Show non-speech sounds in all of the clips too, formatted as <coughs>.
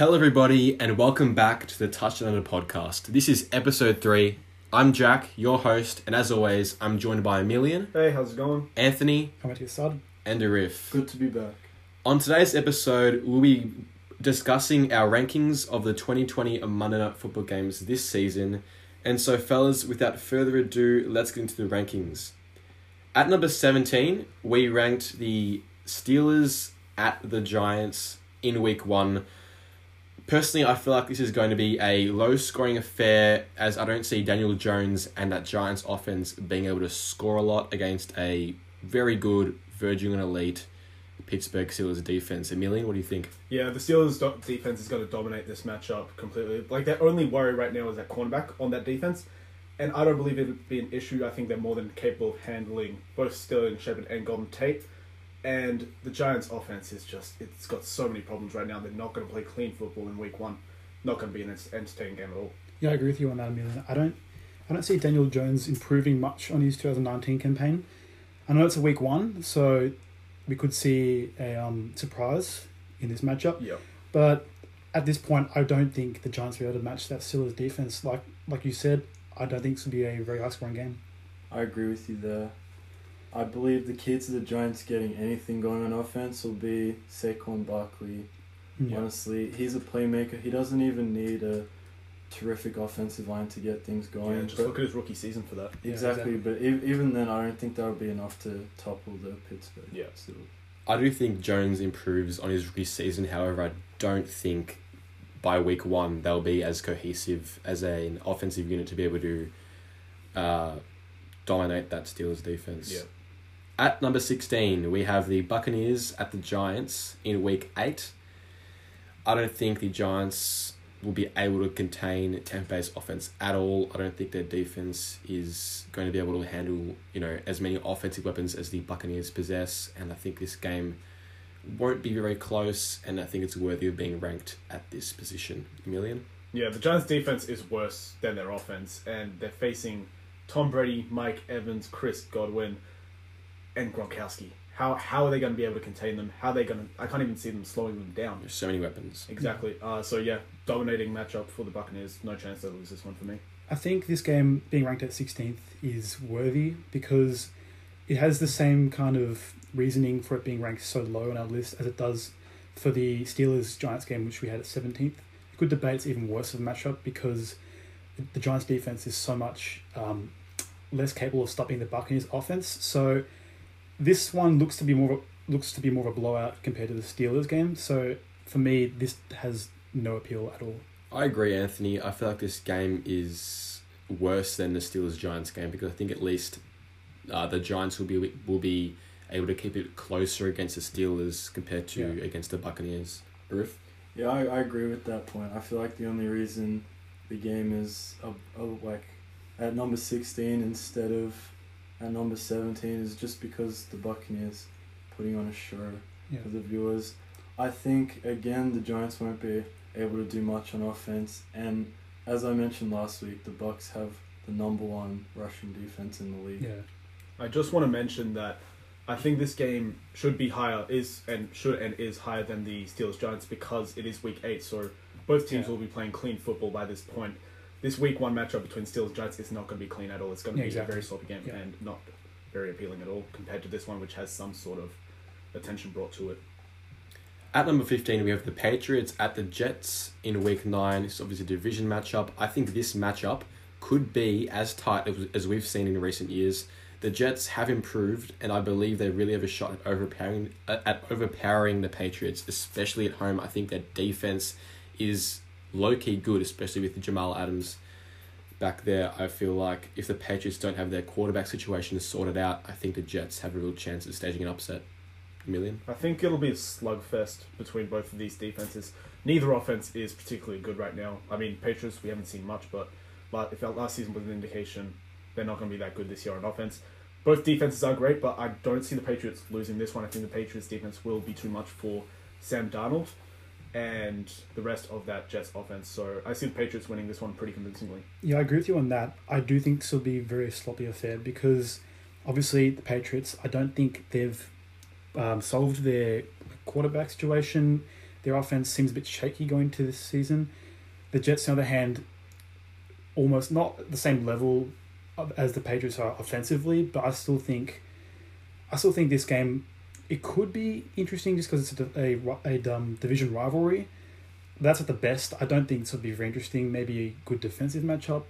Hello, everybody, and welcome back to the Touchdown Under podcast. This is episode three. I'm Jack, your host, and as always, I'm joined by Emilian, Hey, how's it going? Anthony, How about you started? and Arif. Good to be back. On today's episode, we'll be discussing our rankings of the 2020 Monday Night Football games this season. And so, fellas, without further ado, let's get into the rankings. At number 17, we ranked the Steelers at the Giants in week one. Personally, I feel like this is going to be a low scoring affair as I don't see Daniel Jones and that Giants offense being able to score a lot against a very good, verging on elite Pittsburgh Steelers defense. Emilian, what do you think? Yeah, the Steelers' do- defense is going to dominate this matchup completely. Like their only worry right now is that cornerback on that defense, and I don't believe it would be an issue. I think they're more than capable of handling both Sterling Shepard and Golden Tate. And the Giants' offense is just—it's got so many problems right now. They're not going to play clean football in Week One. Not going to be an entertaining game at all. Yeah, I agree with you on that, Emilian. I don't, I don't see Daniel Jones improving much on his 2019 campaign. I know it's a week one, so we could see a um, surprise in this matchup. Yeah. But at this point, I don't think the Giants will be able to match that Steelers defense. Like like you said, I don't think this will be a very high scoring game. I agree with you there. I believe the key to the Giants getting anything going on offense will be Saquon Barkley. Yeah. Honestly, he's a playmaker. He doesn't even need a terrific offensive line to get things going. yeah just but- look at his rookie season for that. Yeah, exactly, exactly. but e- even then, I don't think that would be enough to topple the Pittsburgh. Yeah. Steelers. I do think Jones improves on his rookie season. However, I don't think by week one they'll be as cohesive as a, an offensive unit to be able to uh, dominate that Steelers defense. Yeah. At number 16, we have the Buccaneers at the Giants in week 8. I don't think the Giants will be able to contain Tampa Bay's offense at all. I don't think their defense is going to be able to handle, you know, as many offensive weapons as the Buccaneers possess, and I think this game won't be very close, and I think it's worthy of being ranked at this position. Emilian? Yeah, the Giants' defense is worse than their offense, and they're facing Tom Brady, Mike Evans, Chris Godwin, and Gronkowski. How how are they going to be able to contain them? How are they going to? I can't even see them slowing them down. There's so many weapons. Exactly. Uh, so yeah, dominating matchup for the Buccaneers. No chance they lose this one for me. I think this game being ranked at 16th is worthy because it has the same kind of reasoning for it being ranked so low on our list as it does for the Steelers Giants game, which we had at 17th. You could debate it's even worse of a matchup because the Giants defense is so much um, less capable of stopping the Buccaneers offense. So this one looks to be more of a, looks to be more of a blowout compared to the Steelers game. So for me, this has no appeal at all. I agree, Anthony. I feel like this game is worse than the Steelers Giants game because I think at least uh, the Giants will be will be able to keep it closer against the Steelers compared to Yeah. against the Buccaneers. Roof? Yeah, I, I agree with that point. I feel like the only reason the game is a, a, like at number 16 instead of at number 17 is just because the Buccaneers putting on a show Yeah. for the viewers. I think again the Giants won't be able to do much on offense, and as I mentioned last week, the Bucks have the number one rushing defense in the league. Yeah. I just want to mention that I think this game should be higher is and should and is higher than the Steelers Giants because it is week eight, so both teams Yeah. will be playing clean football by this point. This week one matchup between Steelers Giants is not going to be clean at all. It's going to Yeah, be exactly. a very sloppy game Yeah. and not very appealing at all compared to this one, which has some sort of attention brought to it. At number 15, we have the Patriots at the Jets in week 9. It's obviously a division matchup. I think this matchup could be as tight as, as we've seen in recent years. The Jets have improved, and I believe they really have a shot at overpowering, at overpowering the Patriots, especially at home. I think their defense is low key good, especially with Jamal Adams back there. I feel like if the Patriots don't have their quarterback situation sorted out, I think the Jets have a real chance of staging an upset. Emilian. I think it'll be a slugfest between both of these defenses. Neither offense is particularly good right now. I mean, Patriots, we haven't seen much, but if last season was an indication, they're not going to be that good this year on offense. Both defenses are great, but I don't see the Patriots losing this one. I think the Patriots defense will be too much for Sam Darnold and the rest of that Jets offense. So I see the Patriots winning this one pretty convincingly. Yeah, I agree with you on that. I do think this will be a very sloppy affair because obviously the Patriots, I don't think they've um, solved their quarterback situation. Their offense seems a bit shaky going into this season. The Jets, on the other hand, almost not the same level as the Patriots are offensively, but I still think, I still think this game, it could be interesting just because it's a, a, a um, division rivalry. That's at the best. I don't think this would be very interesting. Maybe a good defensive matchup.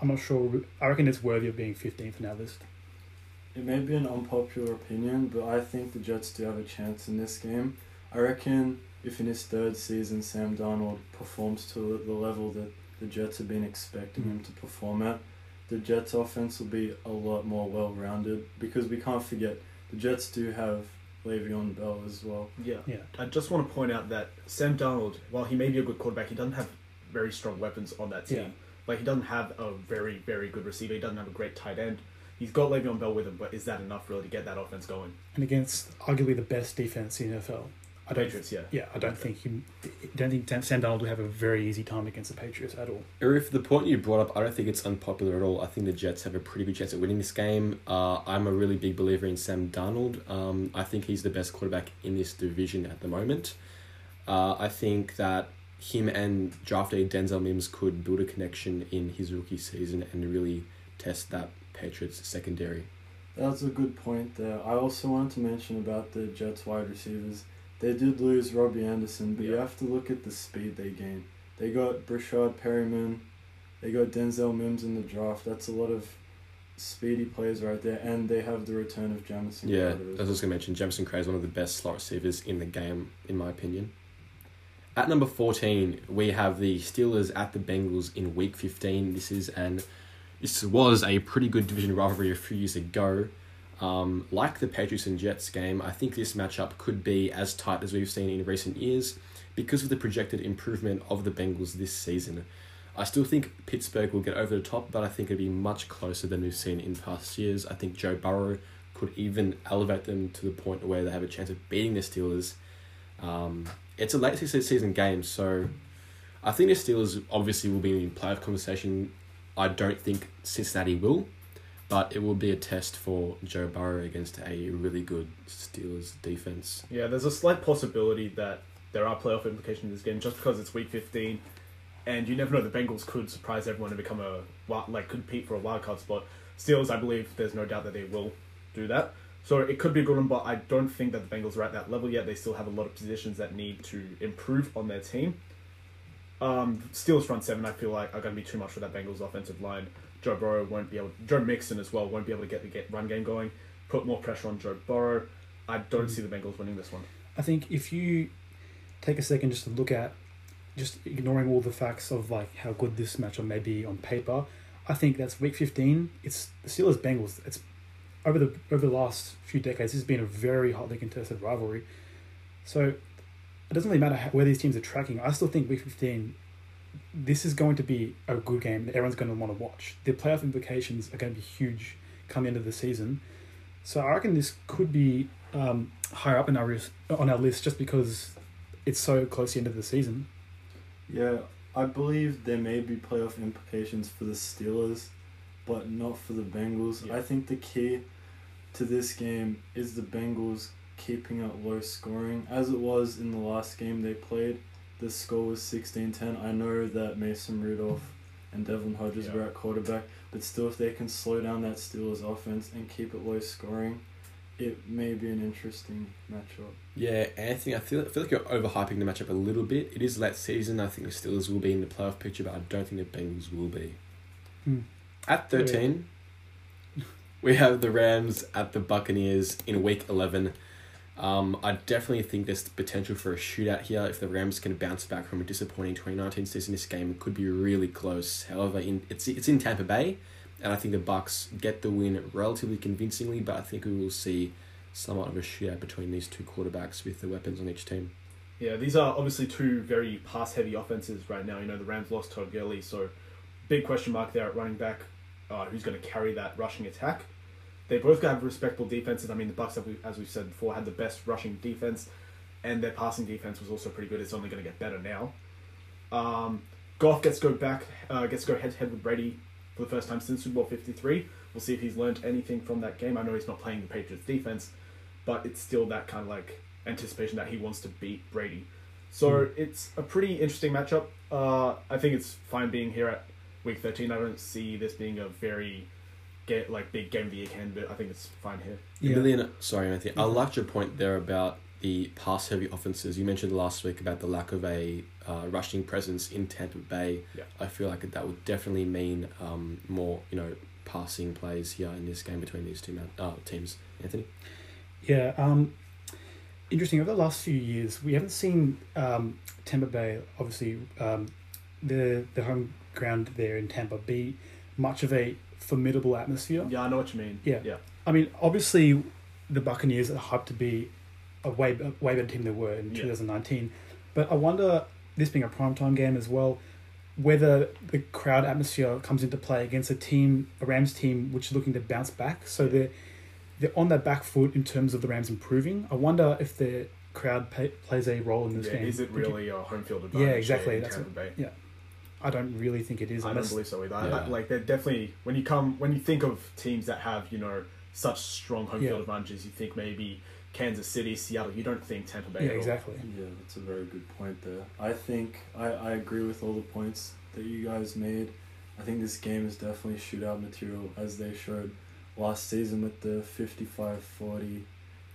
I'm not sure. I reckon it's worthy of being 15th in our list. It may be an unpopular opinion, but I think the Jets do have a chance in this game. I reckon if in his third season Sam Darnold performs to the level that the Jets have been expecting him to perform at, the Jets offense will be a lot more well rounded because we can't forget the Jets do have Le'Veon Bell as well. Yeah. Yeah. I just want to point out that Sam Darnold, while he may be a good quarterback, he doesn't have very strong weapons on that team. Yeah. Like he doesn't have a very, very good receiver. He doesn't have a great tight end. He's got Le'Veon Bell with him, but is that enough really to get that offense going? And against arguably the best defense in the NFL. I don't Patriots, yeah. Yeah, I don't think he. I don't think Sam Darnold will have a very easy time against the Patriots at all. Arif, the point you brought up, I don't think it's unpopular at all. I think the Jets have a pretty good chance at winning this game. Uh, I'm a really big believer in Sam Darnold. Um, I think he's the best quarterback in this division at the moment. Uh, I think that him and draft draftee Denzel Mims could build a connection in his rookie season and really test that Patriots secondary. That's a good point there. I also wanted to mention about the Jets wide receivers. They did lose Robbie Anderson, but you have to look at the speed they gained. They got Breshad Perriman, they got Denzel Mims in the draft. That's a lot of speedy players right there, and they have the return of Jamison. Yeah, Crowder as as I was going to mention, Jamison Crowder is one of the best slot receivers in the game, in my opinion. At number 14, we have the Steelers at the Bengals in week 15. This is an this was a pretty good division rivalry a few years ago. Um, like the Patriots and Jets game, I think this matchup could be as tight as we've seen in recent years because of the projected improvement of the Bengals this season. I still think Pittsburgh will get over the top, but I think it'll be much closer than we've seen in past years. I think Joe Burrow could even elevate them to the point where they have a chance of beating the Steelers. Um, it's a late season game, so I think the Steelers obviously will be in playoff conversation. I don't think Cincinnati will, but it will be a test for Joe Burrow against a really good Steelers defense. Yeah, there's a slight possibility that there are playoff implications in this game just because it's week 15 and you never know the Bengals could surprise everyone and become a like compete for a wild card spot. Steelers, I believe there's no doubt that they will do that. So it could be a good one, but I don't think that the Bengals are at that level yet. They still have a lot of positions that need to improve on their team. Um, Steelers front seven, I feel like are going to be too much for that Bengals offensive line. Joe Burrow won't be able. Joe Mixon as well won't be able to get the get run game going. Put more pressure on Joe Burrow. I don't see the Bengals winning this one. I think if you take a second just to look at, just ignoring all the facts of like how good this matchup may be on paper, I think that's week fifteen. It's the Steelers Bengals. It's over the over the last few decades. Has been a very hotly contested rivalry. So it doesn't really matter how, where these teams are tracking. I still think week fifteen. This is going to be a good game that everyone's going to want to watch. The playoff implications are going to be huge come into the season. So I reckon this could be um, higher up in our list, on our list just because it's so close to the end of the season. Yeah, I believe there may be playoff implications for the Steelers, but not for the Bengals. Yeah. I think the key to this game is the Bengals keeping up low scoring. As it was in the last game they played, the score was 16 10. I know that Mason Rudolph and Devlin Hodges Yeah. were at quarterback, but still, if they can slow down that Steelers offense and keep it low scoring, it may be an interesting matchup. Yeah, Anthony, I feel, I feel like you're overhyping the matchup a little bit. It is late season. I think the Steelers will be in the playoff picture, but I don't think the Bengals will be. Hmm. At 13, we have the Rams at the Buccaneers in week 11. Um, I definitely think there's potential for a shootout here. If the Rams can bounce back from a disappointing 2019 season, this game could be really close. However, in it's it's in Tampa Bay, and I think the Bucks get the win relatively convincingly. But I think we will see somewhat of a shootout between these two quarterbacks with the weapons on each team. Yeah, these are obviously two very pass heavy offenses right now. You know, the Rams lost Todd Gurley, so big question mark there at running back. Uh, who's going to carry that rushing attack? They both have respectable defenses. I mean, the Bucks, have, as we've said before, had the best rushing defense, and their passing defense was also pretty good. It's only going to get better now. Um, Goff gets to go back, uh, gets to go head to head with Brady for the first time since Super Bowl Fifty Three. We'll see if he's learned anything from that game. I know he's not playing the Patriots defense, but it's still that kind of like anticipation that he wants to beat Brady. So it's a pretty interesting matchup. Uh, I think it's fine being here at week 13. I don't see this being a very get like big game of the year candidate. I think it's fine here. Yeah. Emilian, sorry, Anthony. I Mhm. liked your point there about the pass heavy offenses. You mentioned last week about the lack of a uh, rushing presence in Tampa Bay. Yeah. I feel like that would definitely mean um, more, you know, passing plays here in this game between these two uh, teams. Anthony? Yeah, um, interesting. Over the last few years, we haven't seen um, Tampa Bay, obviously, um, the the home ground there in Tampa, be much of a formidable atmosphere. Yeah, I know what you mean. Yeah. yeah. I mean, obviously, the Buccaneers are hyped to be a way a way better team than they were in Yeah. 2019, but I wonder, this being a primetime game as well, whether the crowd atmosphere comes into play against a team, a Rams team, which is looking to bounce back. So they're they're on their back foot in terms of the Rams improving. I wonder if the crowd pay, plays a role in this Yeah, game. Is it really a home field advantage? Yeah, exactly, that's Tampa Bay? I don't really think it is. I don't believe so either. Yeah. I- like they're definitely when you come when you think of teams that have you know such strong home Yeah. field advantages, you think maybe Kansas City, Seattle. You don't think Tampa Bay. yeah, at all. exactly. Yeah, that's a very good point there. I think I, I agree with all the points that you guys made. I think this game is definitely shootout material as they showed last season with the 55-40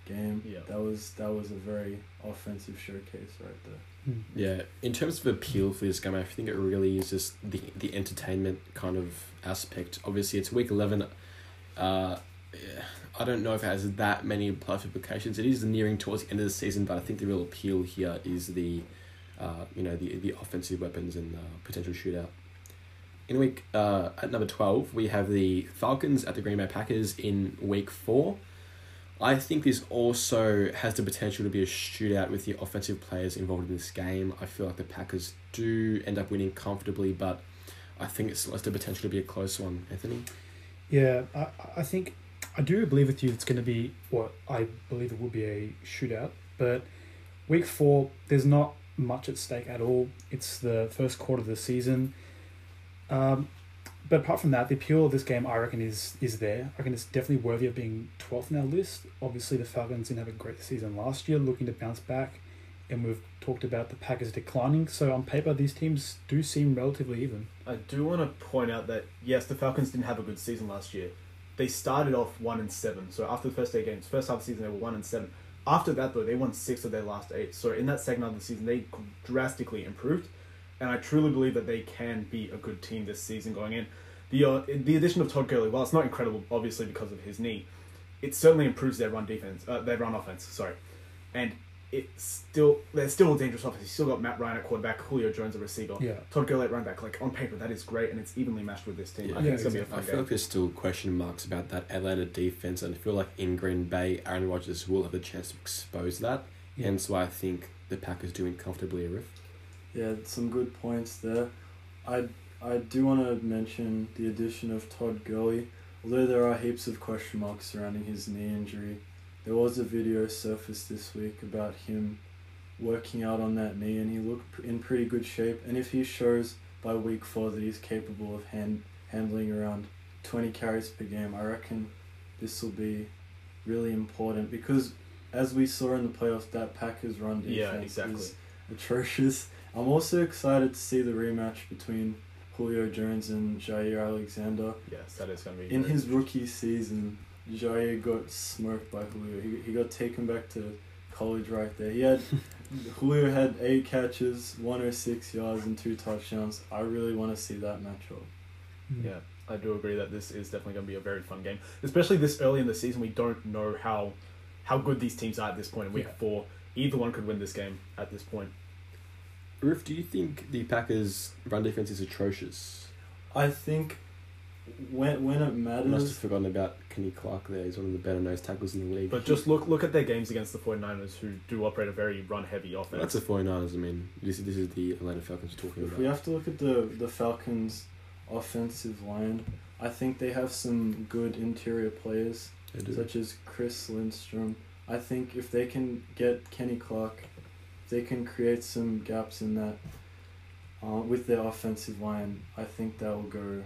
game. Yeah. That was that was a very offensive showcase right there. Hmm. Yeah, in terms of appeal for this game, I think it really is just the the entertainment kind of aspect. Obviously, it's week eleven. Uh, I don't know if it has that many playoff implications. It is nearing towards the end of the season, but I think the real appeal here is the, uh, you know, the the offensive weapons and uh, potential shootout. In week uh, at number twelve, we have the Falcons at the Green Bay Packers in week four. I think this also has the potential to be a shootout with the offensive players involved in this game. I feel like the Packers do end up winning comfortably, but I think it's has the potential to be a close one. Anthony? Yeah, I, I think I do believe with you it's going to be what I believe it will be a shootout. But week four, there's not much at stake at all. It's the first quarter of the season. Um, but apart from that, the appeal of this game, I reckon, is is there. I reckon it's definitely worthy of being 12th in our list. Obviously, the Falcons didn't have a great season last year, looking to bounce back. And we've talked about the Packers declining. So on paper, these teams do seem relatively even. I do want to point out that yes, the Falcons didn't have a good season last year. They started off one and seven. So after the first eight games, first half of the season they were one and seven. After that though, they won six of their last eight. So in that second half of the season, they drastically improved, and I truly believe that they can be a good team this season going in. The uh, the addition of Todd Gurley, while it's not incredible, obviously because of his knee, it certainly improves their run defense, uh, their run offense. Sorry, and it's still they're still a dangerous offense. You still got Matt Ryan at quarterback, Julio Jones at receiver. Yeah. Todd Gurley at running back. Like on paper, that is great, and it's evenly matched with this team. I Yeah. think Yeah, it's gonna be a fun I feel game. like there's still question marks about that Atlanta defense, and I feel like in Green Bay, Aaron Rodgers will have a chance to expose that. Yeah. Hence why I think the Packers doing comfortably Arif. Yeah, some good points there. I I do want to mention the addition of Todd Gurley. Although there are heaps of question marks surrounding his knee injury, there was a video surfaced this week about him working out on that knee, and he looked in pretty good shape. And if he shows by week four that he's capable of hand handling around twenty carries per game, I reckon this will be really important because, as we saw in the playoffs, that Packers run defense Yeah, exactly. is atrocious. I'm also excited to see the rematch between Julio Jones and Jaire Alexander. Yes, that is gonna be In very his rookie season, Jaire got smoked by Julio. He, he got taken back to college right there. He had <laughs> Julio had eight catches, 106 yards, and two touchdowns. I really want to see that matchup. Mm. Yeah, I do agree that this is definitely going to be a very fun game, especially this early in the season. We don't know how how good these teams are at this point in week Yeah. four. Either one could win this game at this point. Riff, do you think the Packers' run defense is atrocious? I think when when it matters. I must have forgotten about Kenny Clark there. He's one of the better nose tackles in the league. But just look look at their games against the 49ers, who do operate a very run heavy offense. That's the 49ers, I mean. This, this is the Atlanta Falcons we're talking if about. we have to look at the the Falcons' offensive line, I think they have some good interior players. Such as Chris Lindstrom. I think if they can get Kenny Clark, if they can create some gaps in that uh, with their offensive line, I think that will go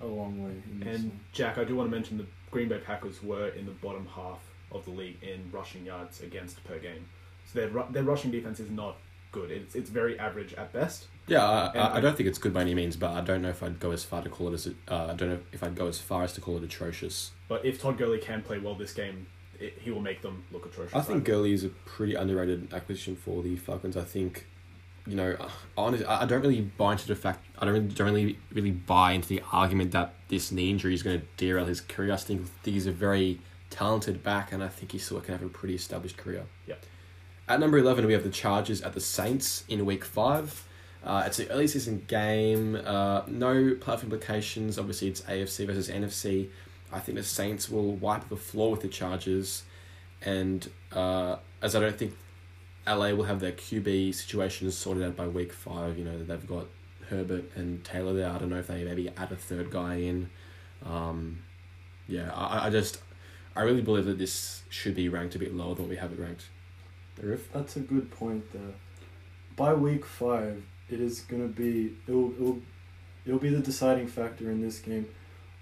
a long way in this And one. Jack, I do want to mention the Green Bay Packers were in the bottom half of the league in rushing yards against per game. So their their rushing defense is not good. It's it's very average at best. Yeah, I, I, I don't think it's good by any means, but I don't know if I'd go as far to call it as uh, I don't know if I'd go as far as to call it atrocious. But if Todd Gurley can play well this game, it, he will make them look atrocious. I think Gurley is a pretty underrated acquisition for the Falcons. I think, you know, honestly, I don't really buy into the fact. I don't really, don't really really buy into the argument that this knee injury is going to derail his career. I think, think he's a very talented back, and I think he still can have a pretty established career. Yeah. At number eleven, we have the Chargers at the Saints in Week Five. Uh, it's an early season game. Uh, no playoff implications. Obviously, it's AFC versus NFC. I think the Saints will wipe the floor with the Chargers, and uh, as I don't think LA will have their QB situations sorted out by week five. You know they've got Herbert and Taylor there. I don't know if they maybe add a third guy in. Um, yeah, I, I just I really believe that this should be ranked a bit lower than what we have it ranked. Riff? That's a good point there. By week five, it is gonna be it'll it'll, it'll be the deciding factor in this game,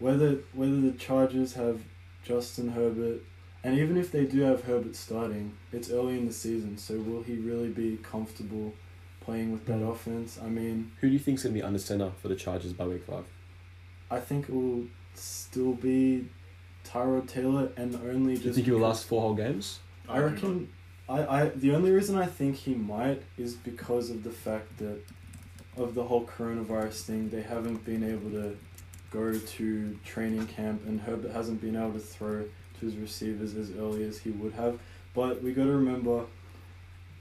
whether whether the Chargers have Justin Herbert, and even if they do have Herbert starting, it's early in the season, so will he really be comfortable playing with that offense? I mean, Who do you think's gonna be under center for the Chargers by week five? I think it will still be Tyrod Taylor, and only Do just you think he will last four whole games? I reckon I, I the only reason I think he might is because of the fact that of the whole coronavirus thing, they haven't been able to go to training camp and Herbert hasn't been able to throw to his receivers as early as he would have. But we gotta remember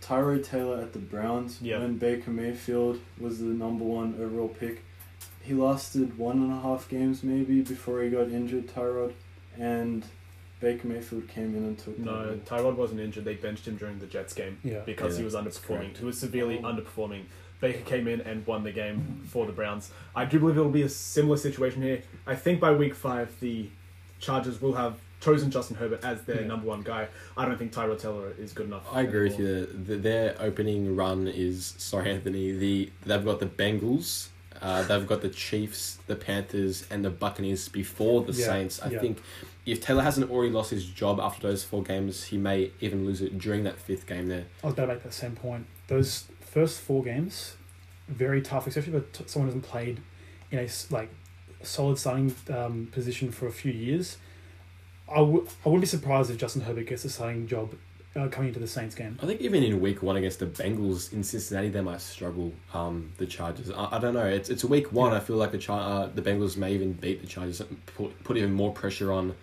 Tyrod Taylor at the Browns Yeah. when Baker Mayfield was the number one overall pick. He lasted one and a half games maybe before he got injured, Tyrod, and Baker Mayfield came in and took No. Tyrod wasn't injured. They benched him during the Jets game Yeah. because he was underperforming. He was severely Oh. underperforming. Baker came in and won the game for the Browns. I do believe it will be a similar situation here. I think by week five, the Chargers will have chosen Justin Herbert as their Yeah. number one guy. I don't think Tyrod Taylor is good enough. I agree with you. The, their opening run is sorry, Anthony. The they've got the Bengals, uh, they've got the Chiefs, the Panthers, and the Buccaneers before the Yeah, Saints. I yeah. think if Taylor hasn't already lost his job after those four games, he may even lose it during that fifth game. There, I was about to make that same point. Those first four games, very tough, especially if t- someone hasn't played in a like solid starting um, position for a few years. I w- I wouldn't be surprised if Justin Herbert gets a starting job uh, coming into the Saints game. I think even in week one against the Bengals in Cincinnati, they might struggle. Um, the Chargers. I, I don't know. It's it's a week one. Yeah. I feel like the Char- uh, the Bengals may even beat the Chargers, and put put even more pressure on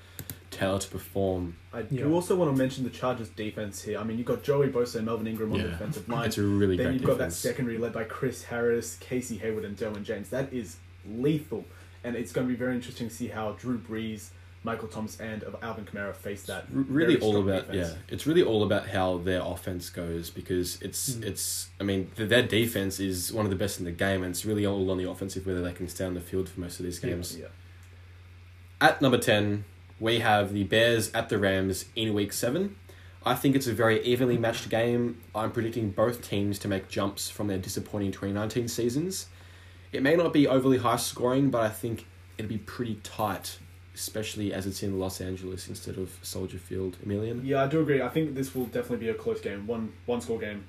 Taylor to perform. I Yeah. do also want to mention the Chargers defense here. I mean, you've got Joey Bosa and Melvin Ingram on the defensive line. <laughs> It's a really then great you've got that secondary led by Chris Harris, Casey Hayward, and Derwin James. That is lethal, and it's going to be very interesting to see how Drew Brees, Michael Thomas, and Alvin Kamara face that. R- really all about defense. yeah it's really all about how their offense goes because it's Mm. it's i mean th- their defense is one of the best in the game and it's really all on the offensive whether they can stay on the field for most of these games Yeah. at number 10 we have the bears at the rams in week 7 i think it's a very evenly matched game i'm predicting both teams to make jumps from their disappointing 2019 seasons it may not be overly high scoring but i think it'll be pretty tight especially as it's in los angeles instead of soldier field emilian Yeah, I do agree. I think this will definitely be a close game, one one score game,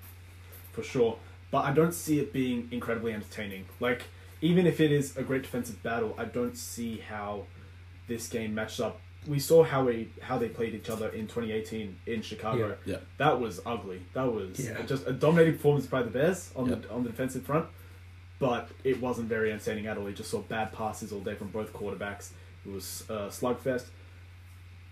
for sure. But I don't see it being incredibly entertaining. Like even if it is a great defensive battle, I don't see how this game matches up. We saw how we how they played each other in 2018 in Chicago. Yeah. Yeah. That was ugly. That was Yeah. just a dominating performance by the Bears on Yeah. the on the defensive front. But it wasn't very entertaining at all. You just saw bad passes all day from both quarterbacks. It was a slugfest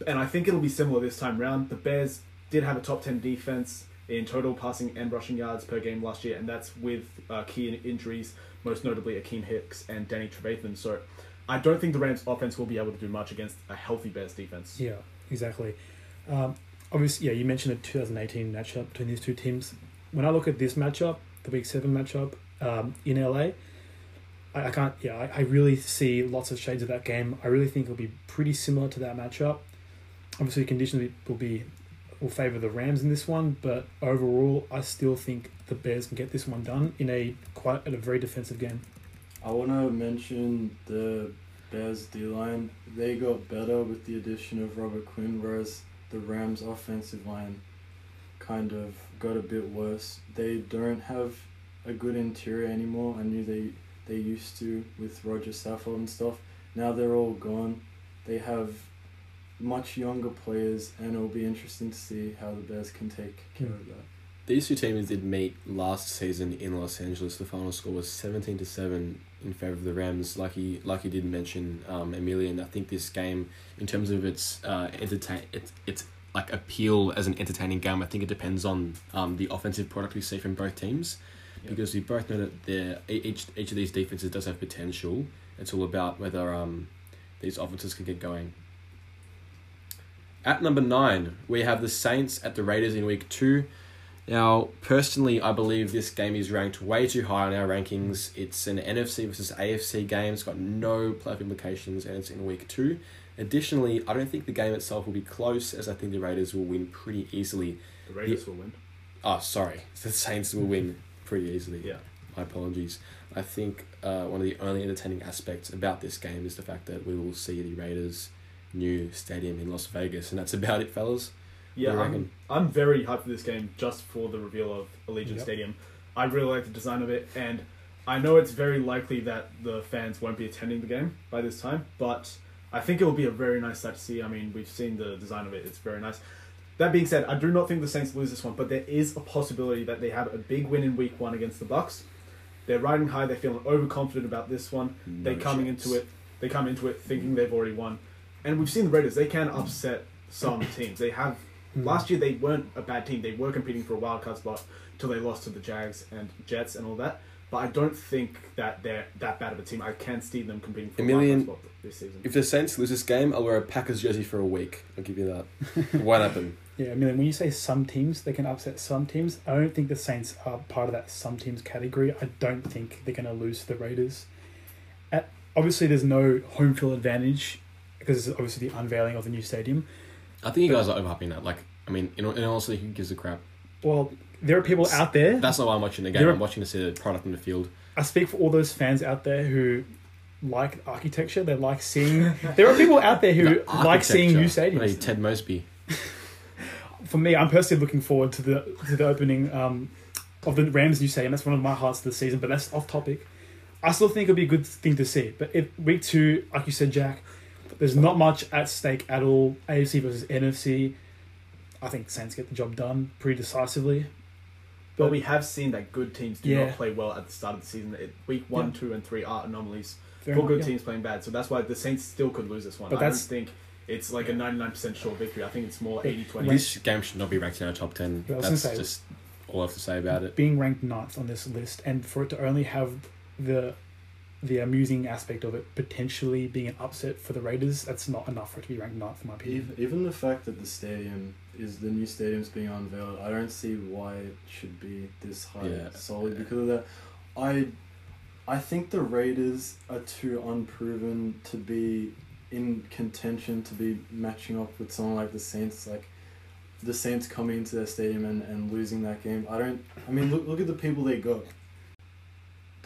and I think it'll be similar this time round. The Bears did have a top 10 defense in total passing and rushing yards per game last year, and that's with uh, key injuries, most notably Akiem Hicks and Danny Trevathan. So I don't think the Rams' offense will be able to do much against a healthy Bears defense. Yeah, exactly. Um, obviously, yeah, you mentioned the 2018 matchup between these two teams. When I look at this matchup, the Week Seven matchup um, in LA, I, I can't. Yeah, I, I really see lots of shades of that game. I really think it'll be pretty similar to that matchup. Obviously, conditions will be will favor the Rams in this one, but overall, I still think the Bears can get this one done in a quite at a very defensive game. I want to mention the Bears D line. They got better with the addition of Robert Quinn, whereas the Rams offensive line kind of got a bit worse. They don't have a good interior anymore. I knew they they used to with Roger Saffold and stuff. Now they're all gone. They have much younger players, and it'll be interesting to see how the Bears can take care of that. These two teams did meet last season in Los Angeles. The final score was seventeen to seven in favor of the Rams. Like he, like he did mention, um, Emilian. I think this game, in terms of its uh, entertain, its its like appeal as an entertaining game, I think it depends on um, the offensive product we see from both teams, Yeah. because we both know that each each of these defenses does have potential. It's all about whether um, these offenses can get going. At number nine, we have the Saints at the Raiders in week two. Now, personally, I believe this game is ranked way too high on our rankings. It's an NFC versus AFC game. It's got no playoff implications, and it's in week two. Additionally, I don't think the game itself will be close, as I think the Raiders will win pretty easily. The Raiders will win. Oh, sorry, <laughs> the Saints will win pretty easily. Yeah. My apologies. I think uh, one of the only entertaining aspects about this game is the fact that we will see the Raiders' new stadium in Las Vegas, and that's about it, fellas. Yeah, What do you I'm, reckon? I'm very hyped for this game just for the reveal of Allegiant Yep. Stadium. I really like the design of it, and I know it's very likely that the fans won't be attending the game by this time, but I think it will be a very nice sight to see. I mean, we've seen the design of it, it's very nice. That being said, I do not think the Saints lose this one, but there is a possibility that they have a big win in week one against the Bucks. They're riding high, they're feeling overconfident about this one. they No coming chance. into it they come into it thinking they've already won. And we've seen the Raiders, they can upset some teams. They have Mm. last year they weren't a bad team. They were competing for a wild card spot till they lost to the Jags and Jets and all that. But I don't think that they're that bad of a team. I can see them competing for A a wild million- card spot this season. If the Saints lose this game, I'll wear a Packers jersey for a week. I'll give you that. <laughs> It won't happen. Yeah, I mean, when you say some teams, they can upset some teams. I don't think the Saints are part of that some teams category. I don't think they're going to lose to the Raiders. At, obviously, there's no home field advantage because it's obviously the unveiling of the new stadium. I think you guys are overhyping that. Like, I mean, in, in all honesty, who gives a crap? Well, there are people out there. That's not why I'm watching the game. There are- I'm watching to see the product in the field. I speak for all those fans out there who like architecture. They like seeing. there are people out there who <laughs> The like seeing new architecture. Hey, stadiums. Ted Mosby. <laughs> For me, I'm personally looking forward to the to the opening um, of the Rams new stadium. That's one of my hearts of the season, but that's off topic. I still think it'll be a good thing to see. But if week two, like you said, Jack, there's not much at stake at all. AFC versus NFC. I think Saints get the job done pretty decisively. but we have seen that good teams do Yeah. not play well at the start of the season. It, week one, Yeah. two, and three are anomalies Fair for good yeah. teams playing bad. So that's why the Saints still could lose this one. But I don't think it's like a 99% sure victory. I think it's more 80 20. This game should not be ranked in our top 10. Yeah, I was That's say- just all I have to say about it. being ranked ninth on this list, and for it to only have the the amusing aspect of it potentially being an upset for the Raiders, that's not enough for it to be ranked ninth, in my opinion. Even, even the fact that the stadium is the new stadium's being unveiled, I don't see why it should be this high Yeah. solely because of that. I I think the Raiders are too unproven to be in contention to be matching up with someone like the Saints. Like the Saints coming into their stadium and, and losing that game. I don't. I mean, look look at the people they got.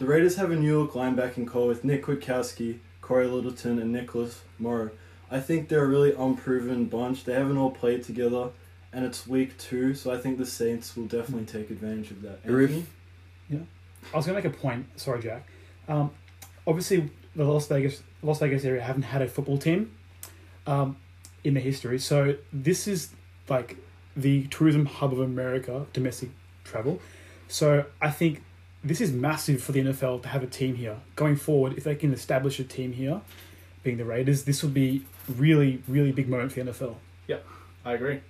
The Raiders have a New York linebacking core with Nick Kwiatkowski, Cory Littleton, and Nicholas Morrow. I think they're a really unproven bunch. They haven't all played together, and it's week two, so I think the Saints will definitely take advantage of that. Arif? Anthony? I was going to make a point. Sorry, Jack. Um, obviously, the Las Vegas Las Vegas area haven't had a football team um, in the history, so this is like the tourism hub of America, domestic travel. So I think this is massive for the NFL to have a team here going forward. If they can establish a team here, being the Raiders, this would be really, really big moment for the NFL. Yeah, I agree.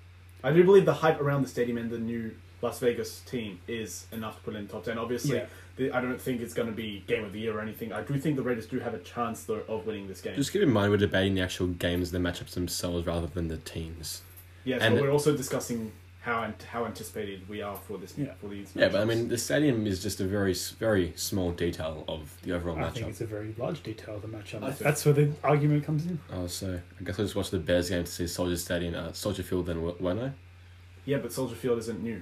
I do believe the hype around the stadium and the new Las Vegas team is enough to put it in top 10. Obviously, Yeah. the, I don't think it's going to be game of the year or anything. I do think the Raiders do have a chance, though, of winning this game. Just keep in mind we're debating the actual games the matchups themselves rather than the teams. yes, and- but we're also discussing how ant- how anticipated we are for this Yeah. for these. Yeah, but I mean, the stadium is just a very, very small detail of the overall I think it's a very large detail of the matchup. I think- That's where the argument comes in. Oh, so I guess I'll just watch the Bears game to see Soldier Stadium, uh, Soldier Field, then w- won't I? yeah, but Soldier Field isn't new.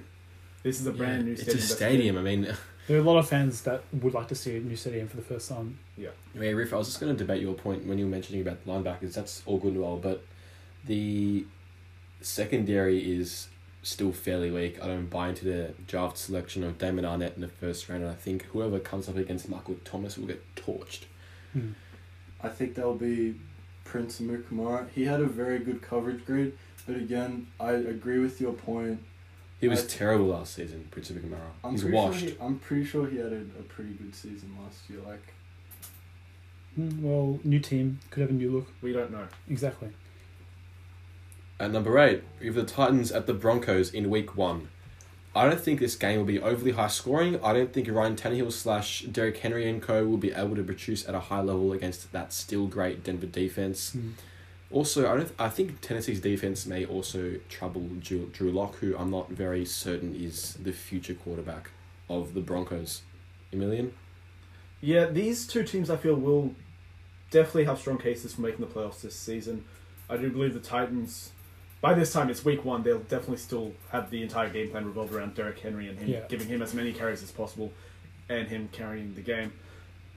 This is a brand new Stadium It's a stadium. I mean, <laughs> There are a lot of fans that would like to see a new stadium for the first time. I mean, Riff, I was just going to debate your point when you were mentioning about the linebackers. That's all good and well, but the secondary is still fairly weak. I don't buy into the draft selection of Damon Arnette in the first round, and I think whoever comes up against Michael Thomas will get torched. Hmm. I think that'll be Prince Mukamara. He had a very good coverage grade, but again, I agree with your point. He was I- terrible last season, Prince Mukamara. I'm He's washed. Sure he, I'm pretty sure he had a, a pretty good season last year. Like, Hmm, Well, new team could have a new look. We don't know. Exactly. At number eight, we have the Titans at the Broncos in week one. I don't think this game will be overly high scoring. I don't think Ryan Tannehill slash Derrick Henry and co will be able to produce at a high level against that still great Denver defense. Hmm. Also, I don't. I think Tennessee's defense may also trouble Drew, Drew Lock, who I'm not very certain is the future quarterback of the Broncos. Emilian, Yeah, these two teams I feel will definitely have strong cases for making the playoffs this season. I do believe the Titans, by this time it's week one, they'll definitely still have the entire game plan revolved around Derrick Henry and him Yeah. giving him as many carries as possible and him carrying the game.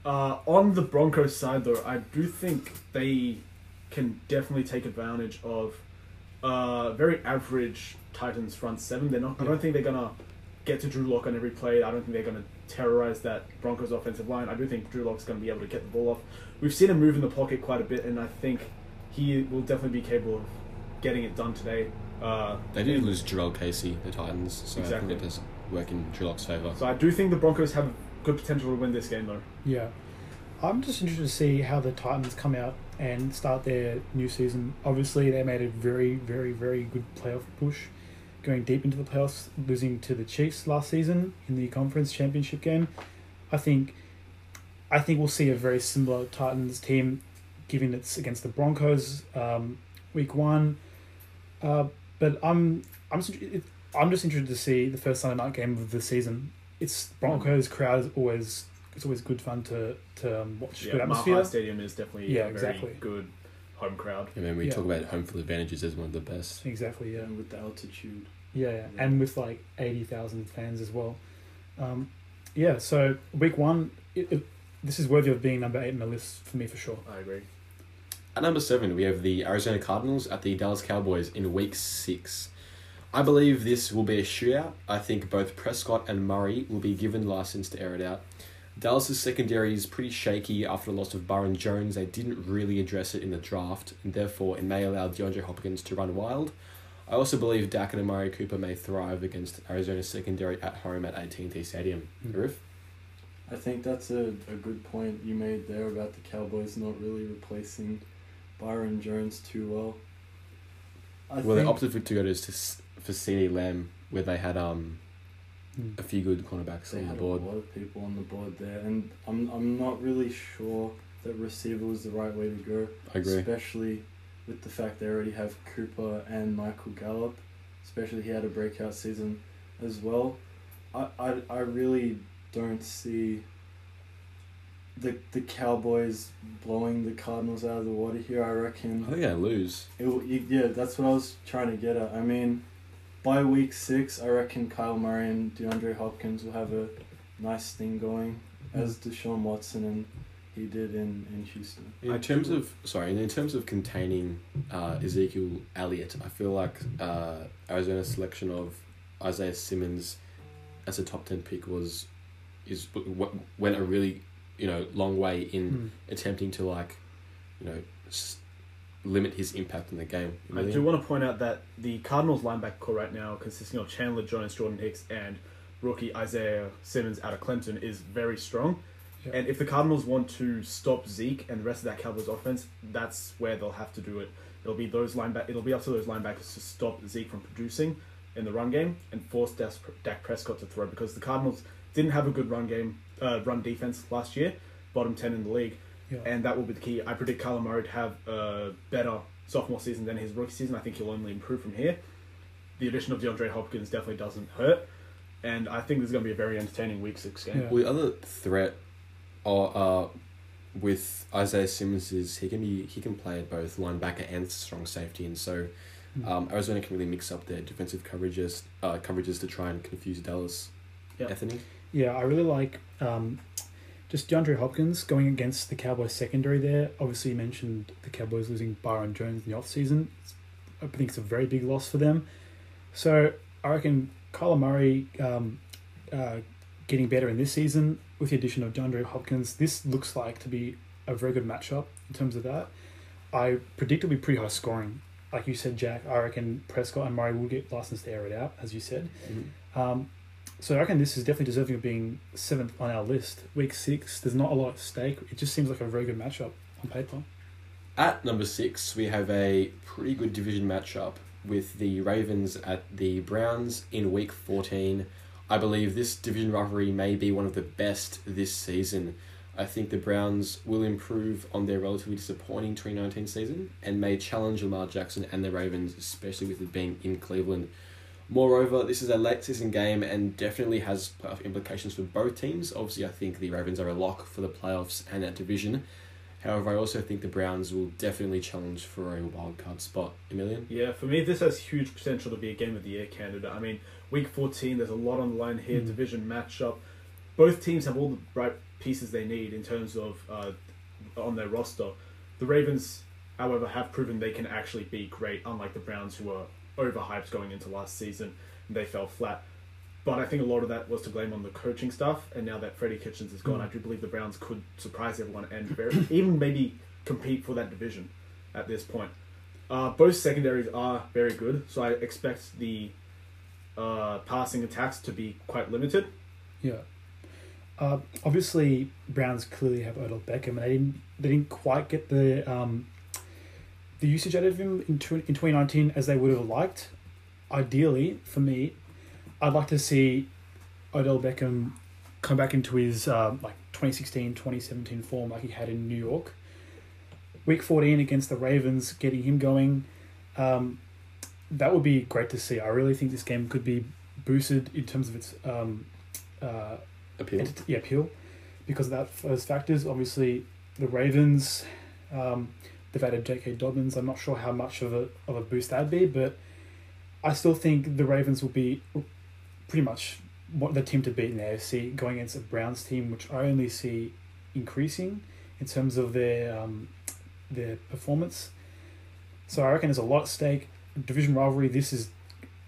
Uh, on the Broncos side, though, I do think they can definitely take advantage of uh, very average Titans front seven. They're not. I don't think they're gonna get to Drew Lock on every play. I don't think they're gonna terrorize that Broncos offensive line. I do think Drew Lock's gonna be able to get the ball off. We've seen him move in the pocket quite a bit, and I think he will definitely be capable of getting it done today. Uh, they did lose Jurrell Casey, the Titans, so Exactly. I think it does work in Drew Lock's favour. So I do think the Broncos have good potential to win this game, though. Yeah. I'm just interested to see how the Titans come out and start their new season. Obviously, they made a very, very, very good playoff push, going deep into the playoffs, losing to the Chiefs last season in the conference championship game. I think, I think we'll see a very similar Titans team, given it's against the Broncos, um, week one. Uh, but I'm, I'm, just, I'm just interested to see the first Sunday night game of the season. It's Broncos crowd is always it's always good fun to to um, watch. Yeah, Mile atmosphere. High Stadium is definitely Yeah, a very exactly. good home crowd. I mean, we Yeah. talk about home field advantages as one of the best. Exactly. Yeah. and with the altitude. Yeah, yeah. Yeah. and with like eighty thousand fans as well. Um, yeah. So week one, it, it, this is worthy of being number eight in the list for me for sure. I agree. At number seven, we have the Arizona Cardinals at the Dallas Cowboys in week six. I believe this will be a shootout. I think both Prescott and Murray will be given license to air it out. Dallas' secondary is pretty shaky after the loss of Byron Jones. They didn't really address it in the draft, and therefore it may allow DeAndre Hopkins to run wild. I also believe Dak and Amari Cooper may thrive against Arizona's secondary at home at AT&T Stadium. Hmm. Arif? I think that's a, a good point you made there about the Cowboys not really replacing Byron Jones too well. I Well, they think- opted for to go to s- for CeeDee Lamb, where they had um Mm. a few good cornerbacks they on the had board. a lot of people on the board there, and I'm I'm not really sure that receiver was the right way to go. I agree. Especially with the fact they already have Cooper and Michael Gallup. Especially he had a breakout season as well. I, I, I really don't see the the Cowboys blowing the Cardinals out of the water here. I reckon I think I lose. it, it- yeah, that's what I was trying to get at. I mean, by week six, I reckon Kyler Murray and DeAndre Hopkins will have a nice thing going, as Deshaun Watson and he did in, in Houston. In I terms do- of sorry, in terms of containing uh, Ezekiel Elliott, I feel like uh, Arizona's selection of Isaiah Simmons as a top ten pick was is w- went a really you know long way in Mm. attempting to like you know s- limit his impact in the game. You know I what do want to point out that the Cardinals linebacker core right now, consisting of Chandler Jones, Jordan Hicks, and rookie Isaiah Simmons out of Clemson, is very strong. Yeah. And if the Cardinals want to stop Zeke and the rest of that Cowboys offense, that's where they'll have to do it. It'll be those lineback. It'll be up to those linebackers to stop Zeke from producing in the run game and force Dak Dak Prescott to throw because the Cardinals didn't have a good run game, uh, run defense last year, bottom ten in the league Yeah. and that will be the key. I predict Kyler Murray to have a better sophomore season than his rookie season. I think he'll only improve from here. The addition of DeAndre Hopkins definitely doesn't hurt, and I think this is going to be a very entertaining Week Six game. Yeah. Well, the other threat, or uh, with Isaiah Simmons is he can be he can play at both linebacker and strong safety, and so Mm. um, Arizona can really mix up their defensive coverages uh, coverages to try and confuse Dallas. Yeah. Anthony, Yeah, I really like um, just DeAndre Hopkins going against the Cowboys secondary there. Obviously, you mentioned the Cowboys losing Byron Jones in the offseason. I think it's a very big loss for them. So I reckon Kyler Murray um, uh, getting better in this season with the addition of DeAndre Hopkins. This looks like to be a very good matchup in terms of that. I predict it'll be pretty high scoring. Like you said, Jack, I reckon Prescott and Murray will get licensed to air it out, as you said. Mhm. Um, so I reckon this is definitely deserving of being seventh on our list. Week six, there's not a lot at stake. It just seems like a very good matchup on paper. At number six, we have a pretty good division matchup with the Ravens at the Browns in week 14. I believe this division rivalry may be one of the best this season. I think the Browns will improve on their relatively disappointing 2019 season and may challenge Lamar Jackson and the Ravens, especially with it being in Cleveland. Moreover, this is a late season game and definitely has playoff implications for both teams. Obviously, I think the Ravens are a lock for the playoffs and that division. However, I also think the Browns will definitely challenge for a wild card spot. Emilian? Yeah, for me, this has huge potential to be a game of the year candidate. I mean, week 14, there's a lot on the line here, Mm. division matchup. Both teams have all the right pieces they need in terms of uh, on their roster. The Ravens, however, have proven they can actually be great, unlike the Browns, who were overhyped going into last season and they fell flat. But I think a lot of that was to blame on the coaching stuff. and now that Freddie Kitchens is gone, Mm. I do believe the Browns could surprise everyone and very, <coughs> even maybe compete for that division at this point. Uh, both secondaries are very good, so I expect the uh, passing attacks to be quite limited. Yeah. Uh, obviously, Browns clearly have Odell Beckham, and they didn't they didn't quite get the um, the usage out of him in tw- in twenty nineteen as they would have liked. Ideally, for me, I'd like to see Odell Beckham come back into his uh, like 2016, 2017 form like he had in New York. Week 14 against the Ravens, getting him going, um, that would be great to see. I really think this game could be boosted in terms of its um, uh, Appeal. ent- yeah, appeal because of that those factors. Obviously, the Ravens, um, they've added J.K. Dobbins. I'm not sure how much of a of a boost that'd be, but I still think the Ravens will be pretty much what the team to beat in the AFC going against a Browns team, which I only see increasing in terms of their um, their performance. So I reckon there's a lot at stake. Division rivalry. This is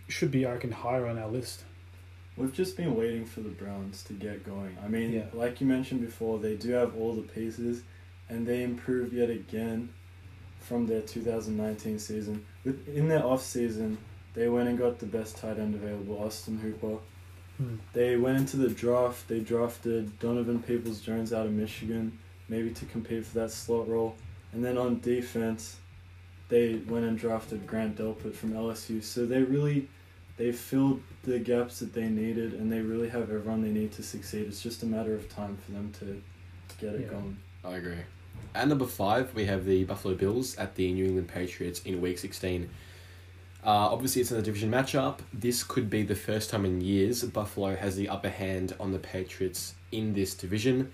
should be I reckon higher on our list. We've just been waiting for the Browns to get going. I mean, Yeah. like you mentioned before, they do have all the pieces, and they improved yet again from their 2019 season. With in their off season, they went and got the best tight end available, Austin Hooper. Hmm. They went into the draft. They drafted Donovan Peoples Jones out of Michigan, maybe to compete for that slot role. And then on defense, they went and drafted Grant Delpit from LSU. So they really they filled the gaps that they needed, and they really have everyone they need to succeed. It's just a matter of time for them to get it Yeah. going. I agree. At number five, we have the Buffalo Bills at the New England Patriots in Week 16. Uh, obviously, it's a division matchup. This could be the first time in years Buffalo has the upper hand on the Patriots in this division.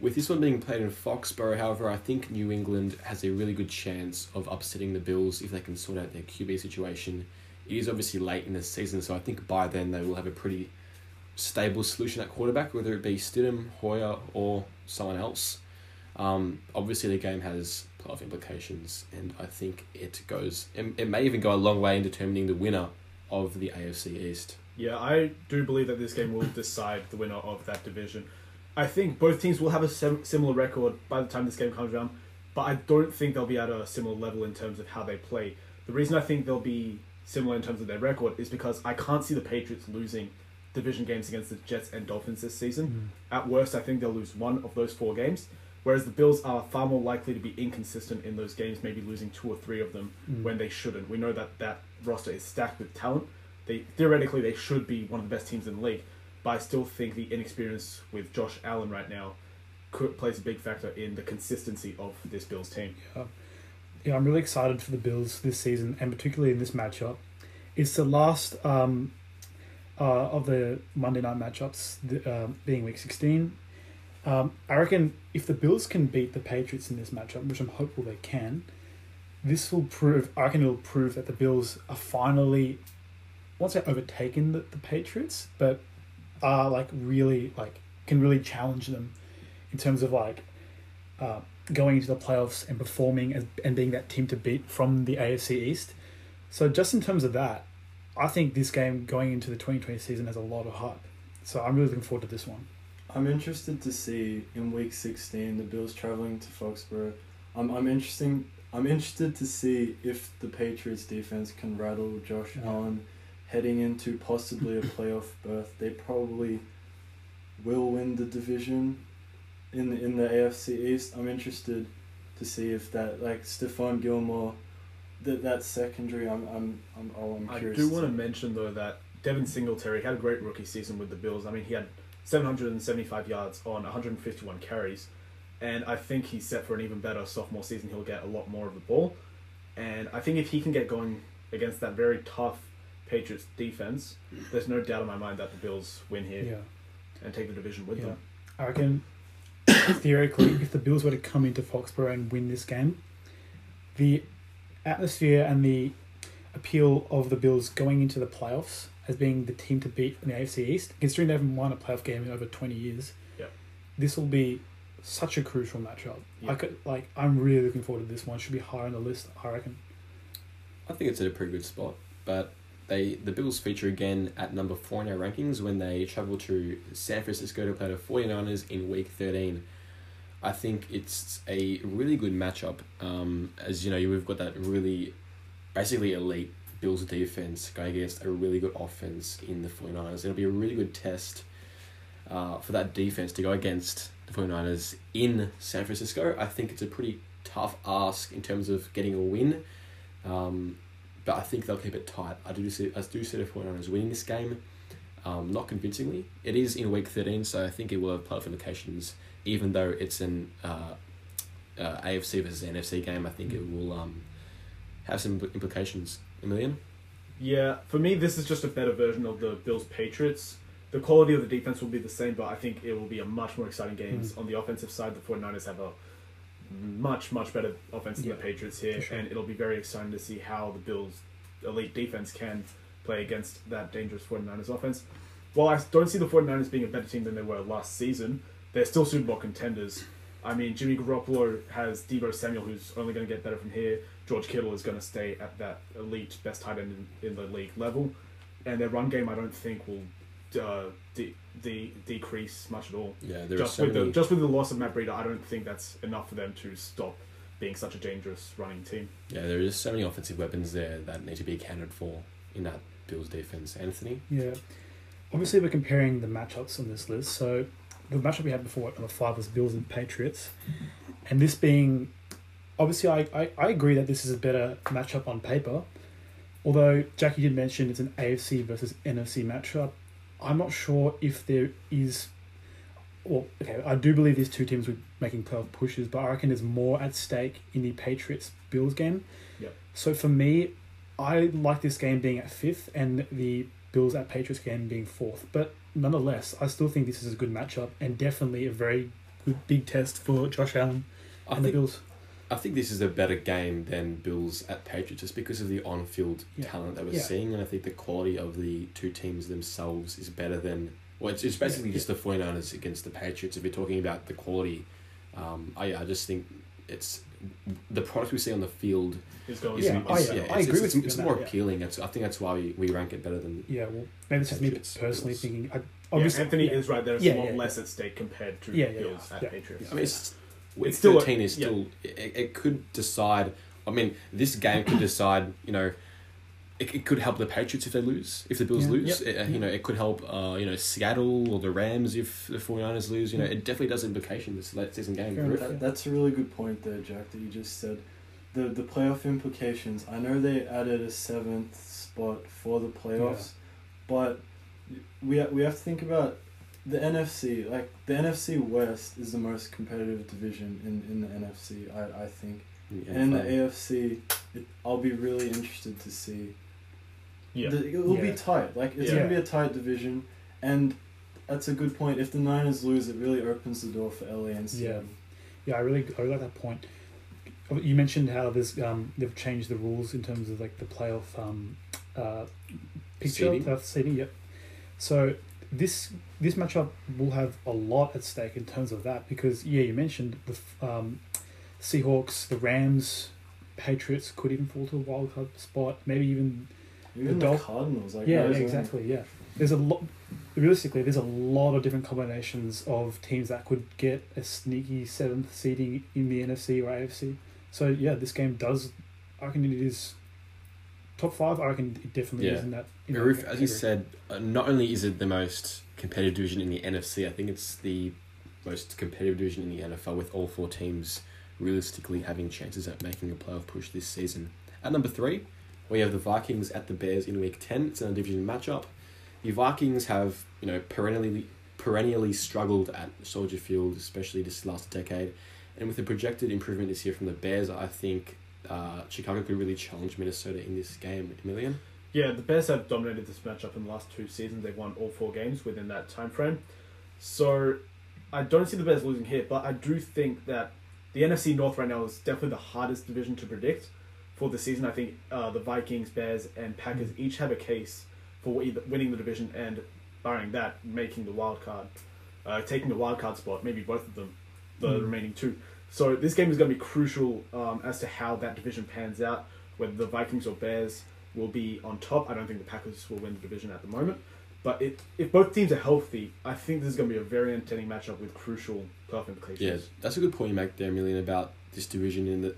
With this one being played in Foxborough, however, I think New England has a really good chance of upsetting the Bills if they can sort out their QB situation. It is obviously late in the season, so I think by then they will have a pretty stable solution at quarterback, whether it be Stidham, Hoyer, or someone else. Um, obviously, the game has playoff implications, and I think it goes. It, it may even go a long way in determining the winner of the AFC East. Yeah, I do believe that this game will <laughs> decide the winner of that division. I think both teams will have a sim- similar record by the time this game comes around, but I don't think they'll be at a similar level in terms of how they play. The reason I think they'll be similar in terms of their record is because I can't see the Patriots losing division games against the Jets and Dolphins this season. At worst, I think they'll lose one of those four games, whereas the Bills are far more likely to be inconsistent in those games, maybe losing two or three of them Mm. when they shouldn't. We know that that roster is stacked with talent. They theoretically they should be one of the best teams in the league, but I still think the inexperience with Josh Allen right now could, plays a big factor in the consistency of this Bills team. yeah, yeah, I'm really excited for the Bills this season, and particularly in this matchup. It's the last um, uh, of the Monday night matchups, the, um, being Week 16. Um, I reckon if the Bills can beat the Patriots in this matchup, which I'm hopeful they can, this will prove. I reckon it'll prove that the Bills are finally, won't say overtaken the, the Patriots, but are like really like can really challenge them in terms of like uh, going into the playoffs and performing as, and being that team to beat from the AFC East. So just in terms of that, I think this game going into the 2020 season has a lot of hype. So I'm really looking forward to this one. I'm interested to see in week 16 the Bills traveling to Foxborough. I'm I'm interesting. I'm interested to see if the Patriots defense can rattle Josh Yeah. Allen heading into possibly a <laughs> playoff berth. They probably will win the division in the, in the AFC East. I'm interested to see if that like Stephon Gilmore that that secondary I'm I'm I'm oh, I'm curious. I do want to mention though that Devin Singletary had a great rookie season with the Bills. I mean, he had 775 yards on 151 carries, and I think he's set for an even better sophomore season. He'll get a lot more of the ball, and I think if he can get going against that very tough Patriots defense, there's no doubt in my mind that the Bills win here Yeah. and take the division with Yeah. them. I reckon <coughs> theoretically, if the Bills were to come into Foxborough and win this game, the atmosphere and the appeal of the Bills going into the playoffs as being the team to beat in the AFC East, considering they haven't won a playoff game in over twenty years, Yep. this will be such a crucial matchup. I could like I'm really looking forward to this one. Should be higher on the list, I reckon. I think it's at a pretty good spot, but they the Bills feature again at number four in our rankings when they travel to San Francisco to play the 49ers in Week 13. I think it's a really good matchup. Um, as you know, we've got that really, basically elite Bills defense going against a really good offense in the 49ers. It'll be a really good test uh, for that defense to go against the 49ers in San Francisco. I think it's a pretty tough ask in terms of getting a win. Um, but I think they'll keep it tight. I do see I do see the 49ers winning this game, um, not convincingly. It is in week 13, so I think it will have playoff implications, even though it's an uh, uh, AFC versus NFC game. I think it will um, have some impl- implications. Emilian? Yeah, for me, this is just a better version of the Bills Patriots. The quality of the defense will be the same, but I think it will be a much more exciting games. Hmm. On the offensive side, the 49ers have a much, much better offense than Yeah, the Patriots here, sure. and it'll be very exciting to see how the Bills' elite defense can play against that dangerous 49ers offense. While I don't see the 49ers being a better team than they were last season, they're still Super Bowl contenders. I mean, Jimmy Garoppolo has Deebo Samuel, who's only going to get better from here. George Kittle is going to stay at that elite best tight end in, in the league level, and their run game I don't think will uh, de- de- decrease much at all. Yeah, there Just are so with many. the just with the loss of Matt Breida, I don't think that's enough for them to stop being such a dangerous running team. Yeah, there is so many offensive weapons there that need to be accounted for in that Bills defense. Anthony? Yeah. Obviously, we're comparing the matchups on this list. So, the matchup we had before on the five was Bills and Patriots. And this being, obviously, I, I, I agree that this is a better matchup on paper. Although Jackie did mention it's an AFC versus NFC matchup. I'm not sure if there is. Well, okay, I do believe these two teams were making playoff pushes, but I reckon there's more at stake in the Patriots Bills game. Yep. So for me, I like this game being at fifth and the Bills at Patriots game being fourth. But nonetheless, I still think this is a good matchup and definitely a very good big test for Josh Allen I and the think Bills. I think this is a better game than Bills at Patriots just because of the on field Yeah. talent that we're Yeah. seeing. And I think the quality of the two teams themselves is better than. Well, it's, it's basically Yeah, just the 49ers against the Patriots. If you're talking about the quality, um, I, I just think it's the product we see on the field Is going Yeah, to be oh, is, yeah, yeah, I it's, agree it's, with you it's more that, yeah. appealing. I think that's why we, we rank it better than. Yeah, well, maybe it's just me personally Bills. thinking. I, Yeah, obviously, Anthony yeah. is right. There's Yeah, a lot yeah, less at stake compared to Yeah, yeah, Bills yeah. at Yeah. Patriots. I mean, it's, week It's still a- 13 is yeah. still. It, it could decide. I mean, this game could decide, you know. It, it could help the Patriots if they lose. If the Bills Yeah. lose, Yep. It, uh, you know, it could help, uh, you know, Seattle or the Rams if the 49ers lose. You know, it definitely does implication this late season game. Fair That, that's a really good point there, Jack, that you just said. The the playoff implications. I know they added a seventh spot for the playoffs, but we we have to think about the NFC. Like the NFC West is the most competitive division in, in the NFC. I, I think, Yeah, and in the. AFC, it, I'll be really interested to see. Yeah. The, it will be tight. Like it's Yeah. gonna be a tight division, and that's a good point. If the Niners lose, it really opens the door for LA and Seattle. Yeah, yeah, I really, I really like that point. You mentioned how this um, they've changed the rules in terms of like the playoff um, uh, picture Seeding. uh, seeding. Yep. So this this matchup will have a lot at stake in terms of that because yeah, you mentioned the um, Seahawks, the Rams, Patriots could even fall to a wild card spot. Maybe even Even The the, Dolph- Cardinals, like yeah, yeah, exactly. Yeah, there's a lot. Realistically, there's a lot of different combinations of teams that could get a sneaky seventh seeding in the NFC or AFC. So yeah, this game does. I reckon it is top five. I reckon it definitely Yeah. is in that. In that as you said, uh, not only is it the most competitive division in the NFC, I think it's the most competitive division in the NFL with all four teams realistically having chances at making a playoff push this season. At number three, we have the Vikings at the Bears in Week Ten. It's in a division matchup. The Vikings have, you know, perennially perennially struggled at Soldier Field, especially this last decade, and with the projected improvement this year from the Bears, I think uh, Chicago could really challenge Minnesota in this game. Emilian. Yeah, the Bears have dominated this matchup in the last two seasons. They've won all four games within that time frame. So I don't see the Bears losing here, but I do think that the NFC North right now is definitely the hardest division to predict for the season. I think uh, the Vikings, Bears, and Packers each have a case for either winning the division and, barring that, making the wild card, uh, taking the wild card spot. Maybe both of them, the Mm. remaining two. So this game is going to be crucial um, as to how that division pans out. Whether the Vikings or Bears will be on top. I don't think the Packers will win the division at the moment. But it, if both teams are healthy, I think this is going to be a very entertaining matchup with crucial playoff implications. Yeah, that's a good point you make there, about this division and the,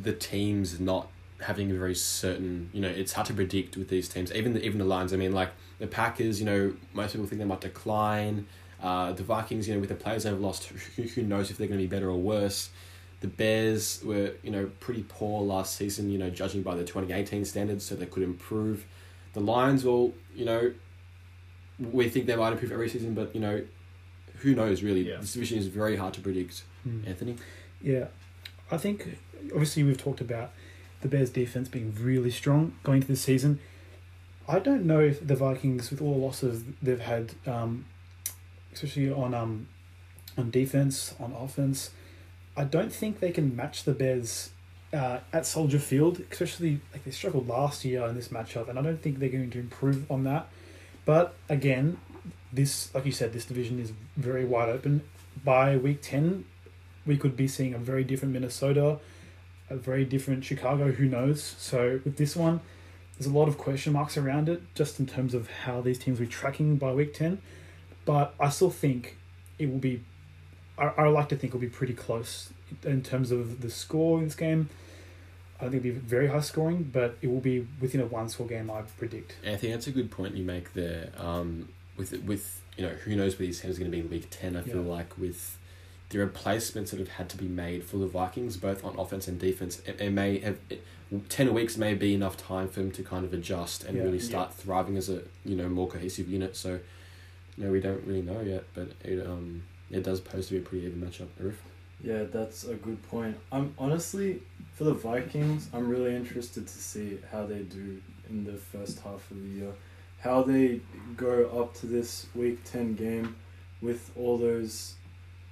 the, teams not having a very certain, you know, it's hard to predict with these teams. Even the, even the Lions, I mean, like the Packers, you know, most people think they might decline. Uh, the Vikings, you know, with the players they've lost, who, who knows if they're going to be better or worse. The Bears were, you know, pretty poor last season, you know, judging by the 2018 standards, so they could improve. The Lions, well, you know, we think they might improve every season, but, you know, who knows really? Yeah. This division is very hard to predict. Mm. Anthony? Yeah, I think obviously we've talked about the Bears' defense being really strong going into this season. I don't know if the Vikings, with all the losses they've had, um, especially on um, on defense, on offense, I don't think they can match the Bears uh, at Soldier Field. Especially like they struggled last year in this matchup, and I don't think they're going to improve on that. But again, this, like you said, this division is very wide open. By week ten, we could be seeing a very different Minnesota, a very different Chicago. Who knows? So with this one, there's a lot of question marks around it, just in terms of how these teams will be tracking by week ten. But I still think it will be. I, I like to think it'll be pretty close in terms of the score in this game. I don't think it'll be very high scoring, but it will be within a one score game. I predict. Anthony, that's a good point you make there. Um, with with you know who knows where these teams are going to be in week ten. I feel Yeah. like with the replacements that have had to be made for the Vikings, both on offense and defense, it, it may have it, ten weeks may be enough time for them to kind of adjust and Yeah. really start thriving as a you know more cohesive unit. So, know, we don't really know yet, but it um it does pose to be a pretty even matchup. Arif? Yeah, that's a good point. I'm honestly for the Vikings. I'm really interested to see how they do in the first half of the year, how they go up to this Week Ten game with all those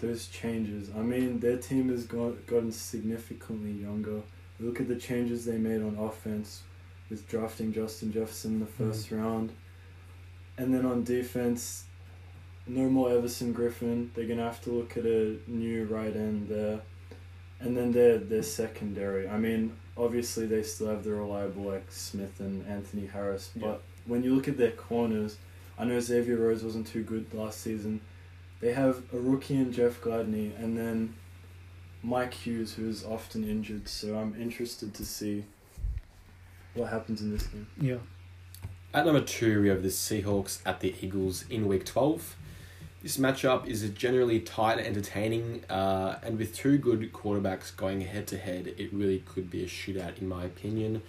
those changes. I mean, their team has got, gotten significantly younger. Look at the changes they made on offense with drafting Justin Jefferson in the 1st round, and then on defense, no more Everson Griffen. They're gonna have to look at a new right end there, and then their their secondary. I mean, obviously they still have the reliable like Smith and Anthony Harris, but Yeah. when you look at their corners, I know Xavier Rhodes wasn't too good last season. They have a rookie in Jeff Gladney, and then Mike Hughes, who is often injured. So I'm interested to see what happens in this game. Yeah. At number two, we have the Seahawks at the Eagles in Week 12. This matchup is generally tight and entertaining, uh, and with two good quarterbacks going head to head, it really could be a shootout, in my opinion.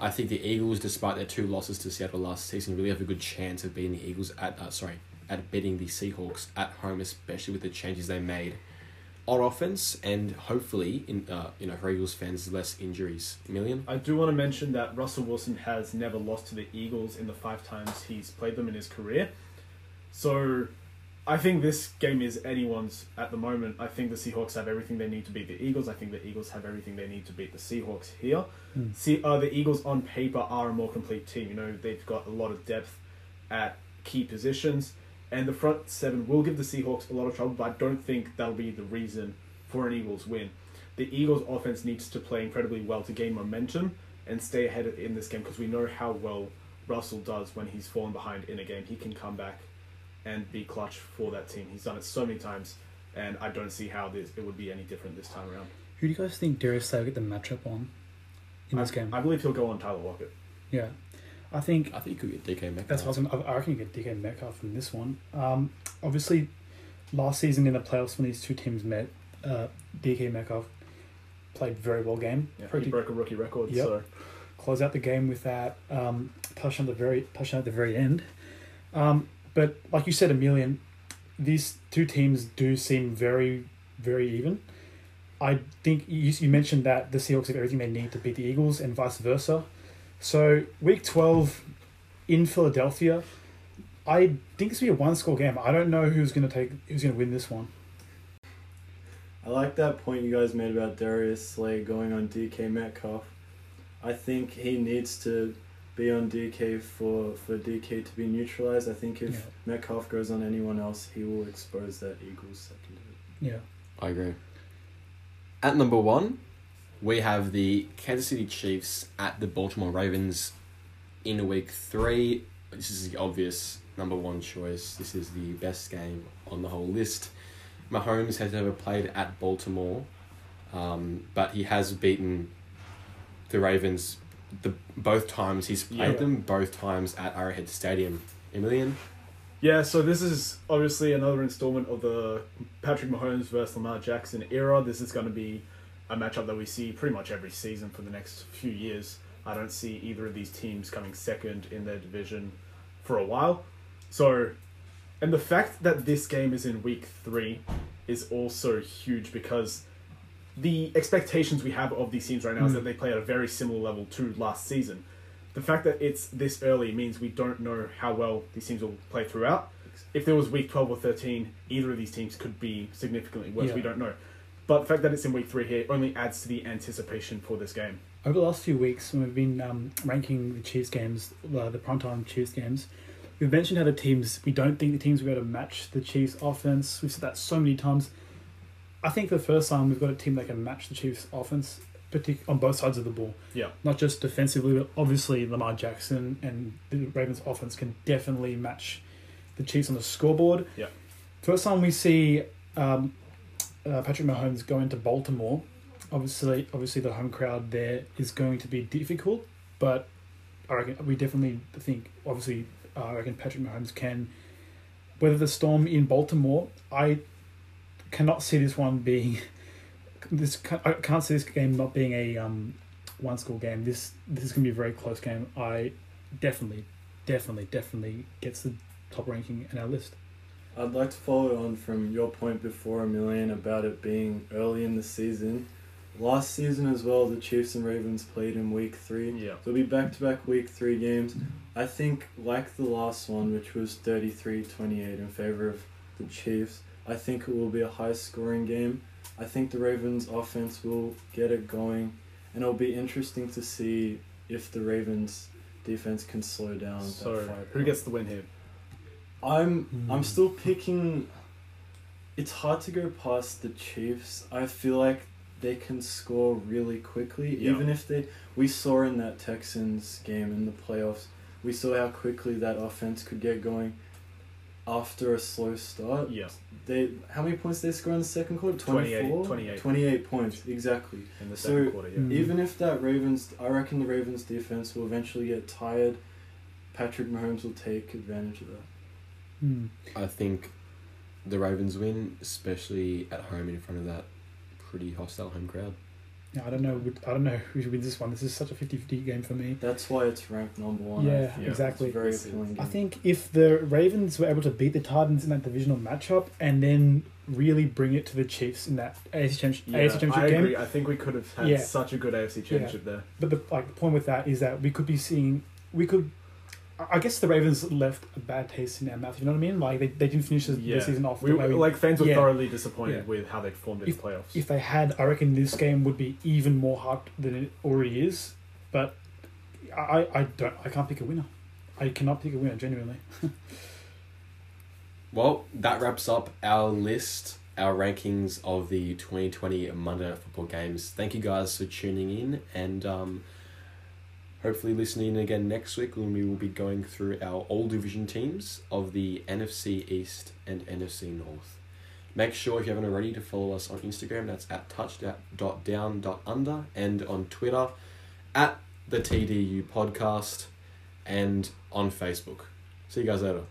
I think the Eagles, despite their two losses to Seattle last season, really have a good chance of beating the Eagles at uh, sorry at beating the Seahawks at home, especially with the changes they made on offense, and hopefully, in uh, you know, for Eagles fans, less injuries. Emilian. I do want to mention that Russell Wilson has never lost to the Eagles in the five times he's played them in his career. So I think this game is anyone's at the moment. I think the Seahawks have everything they need to beat the Eagles. I think the Eagles have everything they need to beat the Seahawks here. Mm. See, uh, the Eagles on paper are a more complete team. You know, they've got a lot of depth at key positions, and the front seven will give the Seahawks a lot of trouble. But I don't think that'll be the reason for an Eagles win. The Eagles offense needs to play incredibly well to gain momentum and stay ahead in this game because we know how well Russell does when he's fallen behind in a game. He can come back and be clutch for that team. He's done it so many times, and I don't see how this it would be any different this time around. Who do you guys think Darius Slay will get the matchup on in this I, game? I believe he'll go on Tyler Lockett. yeah, I think I think he could get DK Metcalf. That's awesome. I I reckon you get DK Metcalf from this one. Um, obviously, last season in the playoffs when these two teams met, uh, DK Metcalf played very well game. Yeah, he Pretty broke a rookie record. Yep. So close out the game with that um, touchdown at the very touchdown at the very end. Um, but like you said, Emilian, these two teams do seem very very even. I think you, you mentioned that the Seahawks have everything they need to beat the Eagles and vice versa. So week twelve in Philadelphia, I think it's gonna be a one score game. I don't know who's gonna take who's gonna win this one. I like that point you guys made about Darius Slay going on DK Metcalf. I think he needs to be on DK for, for DK to be neutralized. I think if Yeah. Metcalf goes on anyone else, he will expose that Eagles secondary. Yeah. I agree. At number one, we have the Kansas City Chiefs at the Baltimore Ravens in week three. This is the obvious number one choice. This is the best game on the whole list. Mahomes has never played at Baltimore, um, but he has beaten the Ravens the both times he's played Yeah. them, both times at Arrowhead Stadium. Emilian? Yeah, so this is obviously another installment of the Patrick Mahomes versus Lamar Jackson era. This is going to be a matchup that we see pretty much every season for the next few years. I don't see either of these teams coming second in their division for a while. So, and the fact that this game is in week three is also huge because the expectations we have of these teams right now is Mm. that they play at a very similar level to last season. The fact that it's this early means we don't know how well these teams will play throughout. If there was week 12 or 13, either of these teams could be significantly worse. Yeah. We don't know. But the fact that it's in week three here only adds to the anticipation for this game. Over the last few weeks, when we've been um, ranking the Chiefs games, uh, the primetime Chiefs games, we've mentioned how the teams, we don't think the teams will be able to match the Chiefs' offense. We've said that so many times. I think for the first time, we've got a team that can match the Chiefs' offense partic- on both sides of the ball. Yeah. Not just defensively, but obviously Lamar Jackson and the Ravens' offense can definitely match the Chiefs on the scoreboard. Yeah. First time we see um, uh, Patrick Mahomes go into Baltimore, obviously, obviously the home crowd there is going to be difficult, but I reckon we definitely think, obviously, uh, I reckon Patrick Mahomes can weather the storm in Baltimore. I cannot see this one being this. I can't see this game not being a um, one score game. This this is going to be a very close game. I definitely, definitely, definitely gets the top ranking in our list. I'd like to follow on from your point before, Emilian, about it being early in the season. Last season as well, the Chiefs and Ravens played in week three. Yeah. So it'll be back to back week three games. I think, like the last one, which was 33 28 in favor of the Chiefs, I think it will be a high scoring game. I think the Ravens' offense will get it going, and it'll be interesting to see if the Ravens' defense can slow down. that So, who gets the win here? I'm Hmm. I'm still picking. It's hard to go past the Chiefs. I feel like they can score really quickly, Yeah. even if they. We saw in that Texans game in the playoffs, we saw how quickly that offense could get going. After a slow start, Yeah. they how many points did they score in the second quarter? 28, 24? 28. 28 points exactly. In the So, second quarter, yeah. Mm. Even if that Ravens, I reckon the Ravens defense will eventually get tired. Patrick Mahomes will take advantage of that. Hmm. I think the Ravens win, especially at home in front of that pretty hostile home crowd. Yeah, I don't know. I don't know who wins this one. This is such a 50-50 game for me. That's why it's ranked number one. Yeah, exactly. It's very appealing I think if the Ravens were able to beat the Titans in that divisional matchup and then really bring it to the Chiefs in that AFC Championship, Yeah, AFC championship I game, agree. I think we could have had Yeah. such a good AFC championship there. but the like the point with that is that we could be seeing we could. I I guess the Ravens left a bad taste in their mouth. You know what I mean? Like they, they didn't finish the, Yeah. the season off. We, the way we- like fans were Yeah. thoroughly disappointed Yeah. with how they performed in the playoffs. if they had, I reckon this game would be even more hyped than it already is. But I, I don't, I can't pick a winner. I cannot pick a winner genuinely. <laughs> Well, that wraps up our list, our rankings of the 2020 Monday Night Football games. Thank you guys for tuning in, and um, hopefully listening again next week when we will be going through our all division teams of the NFC East and NFC North. Make sure if you haven't already to follow us on Instagram. That's at touchdown.under and on Twitter at the TDU podcast and on Facebook. See you guys later.